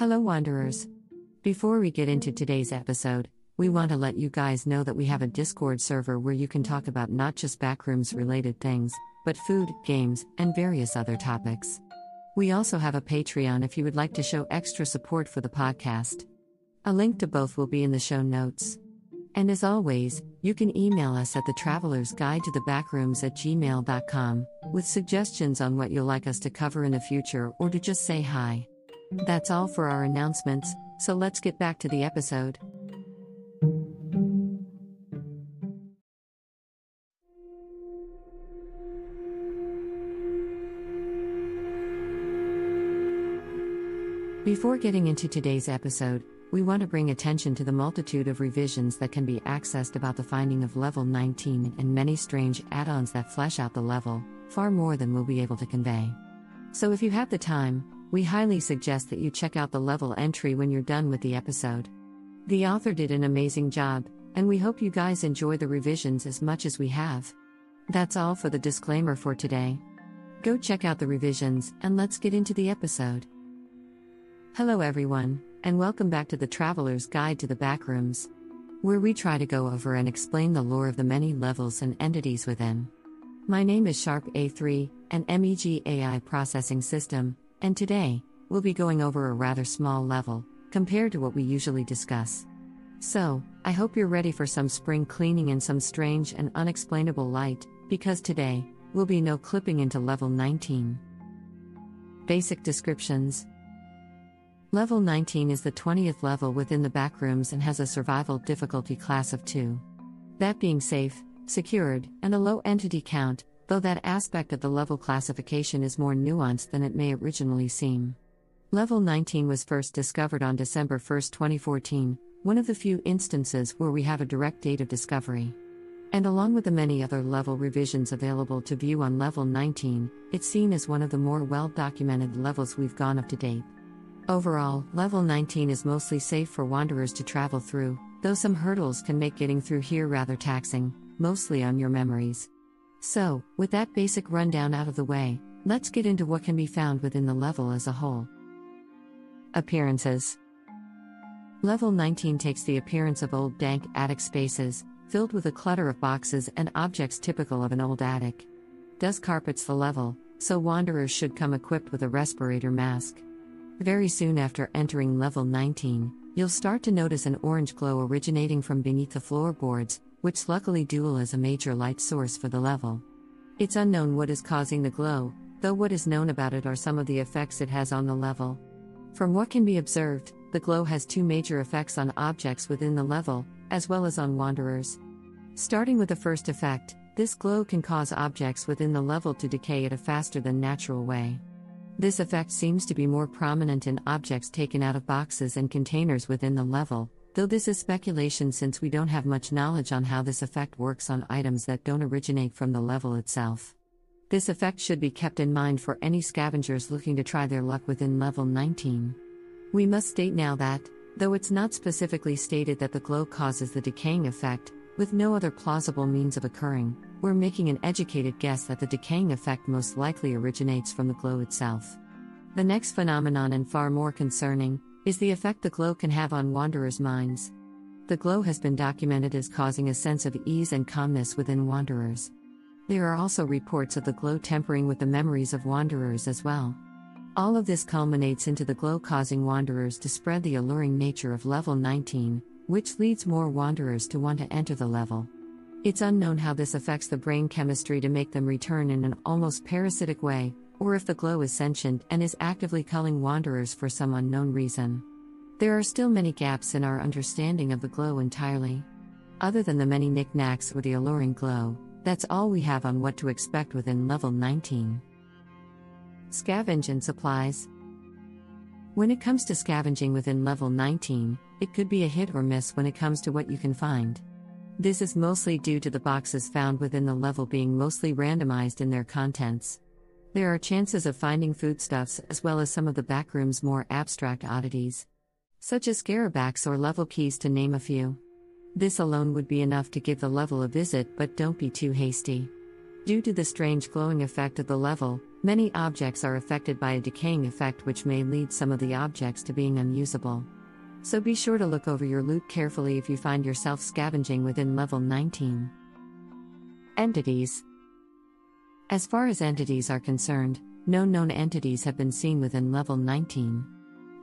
Hello, Wanderers. Before we get into today's episode, we want to let you guys know that we have a Discord server where you can talk about not just backrooms related things, but food, games, and various other topics. We also have a Patreon if you would like to show extra support for the podcast. A link to both will be in the show notes. And as always, you can email us at the Traveler's Guide to the Backrooms at gmail.com with suggestions on what you'll like us to cover in the future or to just say hi. That's all for our announcements, so let's get back to the episode. Before getting into today's episode, we want to bring attention to the multitude of revisions that can be accessed about the finding of level 19 and many strange add ons that flesh out the level, far more than we'll be able to convey. So if you have the time, we highly suggest that you check out the level entry when you're done with the episode. The author did an amazing job, and we hope you guys enjoy the revisions as much as we have. That's all for the disclaimer for today. Go check out the revisions, and let's get into the episode. Hello, everyone, and welcome back to the Traveler's Guide to the Backrooms, where we try to go over and explain the lore of the many levels and entities within. My name is Sharp A3, an MEG AI processing system, and today, we'll be going over a rather small level, compared to what we usually discuss. So, I hope you're ready for some spring cleaning and some strange and unexplainable light, because today, we'll be no clipping into level 19. Basic descriptions Level 19 is the 20th level within the backrooms and has a survival difficulty class of 2. That being safe, secured, and a low entity count, though that aspect of the level classification is more nuanced than it may originally seem. Level 19 was first discovered on December 1, 2014, one of the few instances where we have a direct date of discovery. And along with the many other level revisions available to view on Level 19, it's seen as one of the more well documented levels we've gone up to date. Overall, level 19 is mostly safe for wanderers to travel through, though some hurdles can make getting through here rather taxing, mostly on your memories. So, with that basic rundown out of the way, let's get into what can be found within the level as a whole. Appearances Level 19 takes the appearance of old dank attic spaces, filled with a clutter of boxes and objects typical of an old attic. Dust carpets the level, so wanderers should come equipped with a respirator mask. Very soon after entering level 19, you'll start to notice an orange glow originating from beneath the floorboards, which luckily dual as a major light source for the level. It's unknown what is causing the glow, though what is known about it are some of the effects it has on the level. From what can be observed, the glow has two major effects on objects within the level, as well as on wanderers. Starting with the first effect, this glow can cause objects within the level to decay at a faster than natural way. This effect seems to be more prominent in objects taken out of boxes and containers within the level, though this is speculation since we don't have much knowledge on how this effect works on items that don't originate from the level itself. This effect should be kept in mind for any scavengers looking to try their luck within level 19. We must state now that, though it's not specifically stated that the glow causes the decaying effect, with no other plausible means of occurring, we're making an educated guess that the decaying effect most likely originates from the glow itself. The next phenomenon, and far more concerning, is the effect the glow can have on wanderers' minds. The glow has been documented as causing a sense of ease and calmness within wanderers. There are also reports of the glow tempering with the memories of wanderers as well. All of this culminates into the glow causing wanderers to spread the alluring nature of level 19, which leads more wanderers to want to enter the level. It's unknown how this affects the brain chemistry to make them return in an almost parasitic way, or if the glow is sentient and is actively culling wanderers for some unknown reason. There are still many gaps in our understanding of the glow entirely. Other than the many knickknacks or the alluring glow, that's all we have on what to expect within level 19. Scavenge and supplies. When it comes to scavenging within level 19, it could be a hit or miss when it comes to what you can find. This is mostly due to the boxes found within the level being mostly randomized in their contents. There are chances of finding foodstuffs as well as some of the backroom's more abstract oddities, such as scarabacks or level keys to name a few. This alone would be enough to give the level a visit, but don't be too hasty. Due to the strange glowing effect of the level, many objects are affected by a decaying effect which may lead some of the objects to being unusable. So be sure to look over your loot carefully if you find yourself scavenging within level 19. Entities As far as entities are concerned, no known entities have been seen within level 19.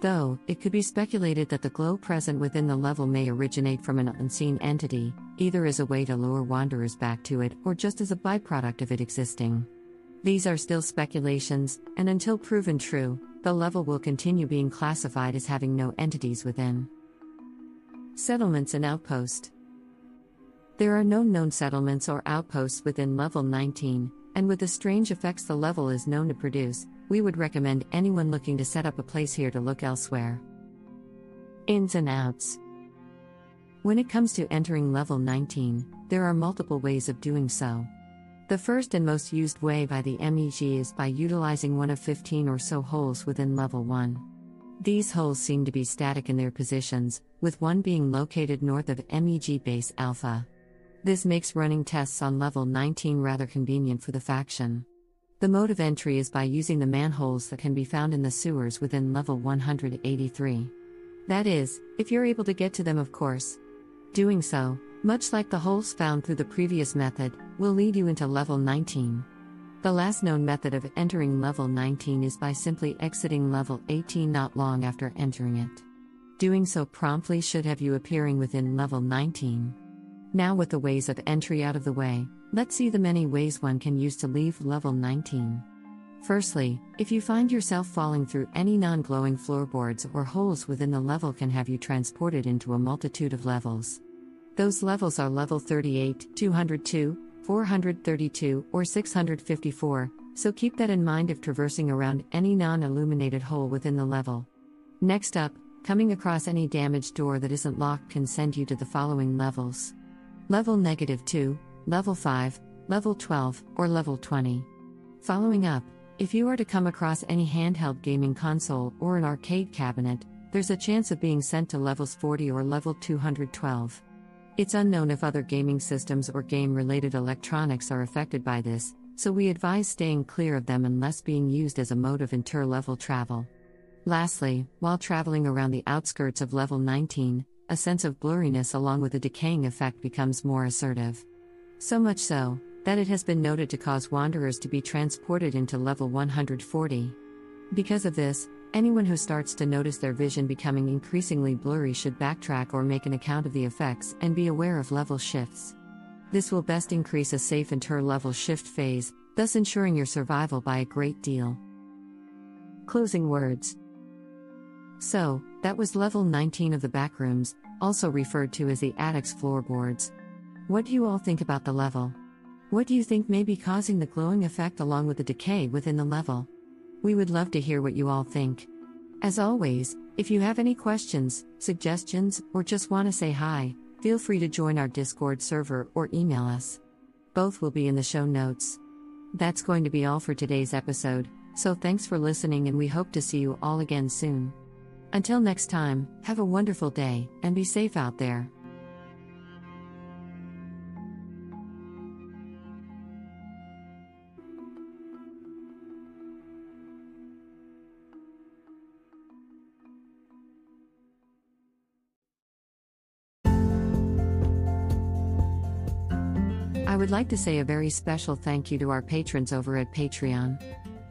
Though, it could be speculated that the glow present within the level may originate from an unseen entity, either as a way to lure wanderers back to it or just as a byproduct of it existing. These are still speculations, and until proven true, the level will continue being classified as having no entities within. Settlements and Outpost There are no known settlements or outposts within level 19, and with the strange effects the level is known to produce, we would recommend anyone looking to set up a place here to look elsewhere. Ins and outs. When it comes to entering level 19, there are multiple ways of doing so. The first and most used way by the MEG is by utilizing one of 15 or so holes within level 1. These holes seem to be static in their positions, with one being located north of MEG base alpha. This makes running tests on level 19 rather convenient for the faction. The mode of entry is by using the manholes that can be found in the sewers within level 183. That is, if you're able to get to them, of course. Doing so, much like the holes found through the previous method, will lead you into level 19. The last known method of entering level 19 is by simply exiting level 18 not long after entering it. Doing so promptly should have you appearing within level 19. Now, with the ways of entry out of the way, Let's see the many ways one can use to leave level 19. Firstly, if you find yourself falling through any non glowing floorboards or holes within the level, can have you transported into a multitude of levels. Those levels are level 38, 202, 432, or 654, so keep that in mind if traversing around any non illuminated hole within the level. Next up, coming across any damaged door that isn't locked can send you to the following levels Level negative 2, level 5, level 12, or level 20. Following up, if you are to come across any handheld gaming console or an arcade cabinet, there's a chance of being sent to levels 40 or level 212. It's unknown if other gaming systems or game related electronics are affected by this, so we advise staying clear of them unless being used as a mode of inter level travel. Lastly, while traveling around the outskirts of level 19, a sense of blurriness along with a decaying effect becomes more assertive. So much so, that it has been noted to cause wanderers to be transported into level 140. Because of this, anyone who starts to notice their vision becoming increasingly blurry should backtrack or make an account of the effects and be aware of level shifts. This will best increase a safe inter level shift phase, thus ensuring your survival by a great deal. Closing words. So, that was level 19 of the backrooms, also referred to as the attic's floorboards. What do you all think about the level? What do you think may be causing the glowing effect along with the decay within the level? We would love to hear what you all think. As always, if you have any questions, suggestions, or just want to say hi, feel free to join our Discord server or email us. Both will be in the show notes. That's going to be all for today's episode, so thanks for listening and we hope to see you all again soon. Until next time, have a wonderful day and be safe out there. I would like to say a very special thank you to our patrons over at Patreon.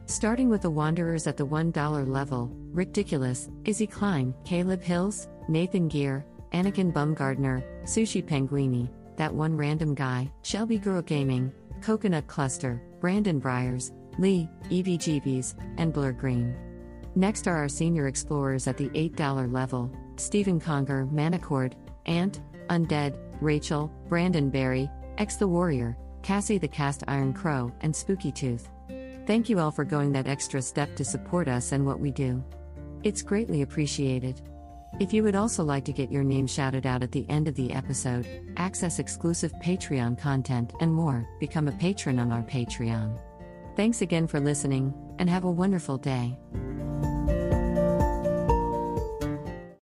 Starting with the Wanderers at the $1 level Ridiculous, Izzy Klein, Caleb Hills, Nathan Gear, Anakin Bumgardner, Sushi Penguini, That One Random Guy, Shelby Girl Gaming, Coconut Cluster, Brandon Briers, Lee, Jeebies, and Blur Green. Next are our senior explorers at the $8 level Stephen Conger, Manicord, Ant, Undead, Rachel, Brandon Barry, X the Warrior, Cassie the Cast Iron Crow, and Spooky Tooth. Thank you all for going that extra step to support us and what we do. It's greatly appreciated. If you would also like to get your name shouted out at the end of the episode, access exclusive Patreon content, and more, become a patron on our Patreon. Thanks again for listening, and have a wonderful day.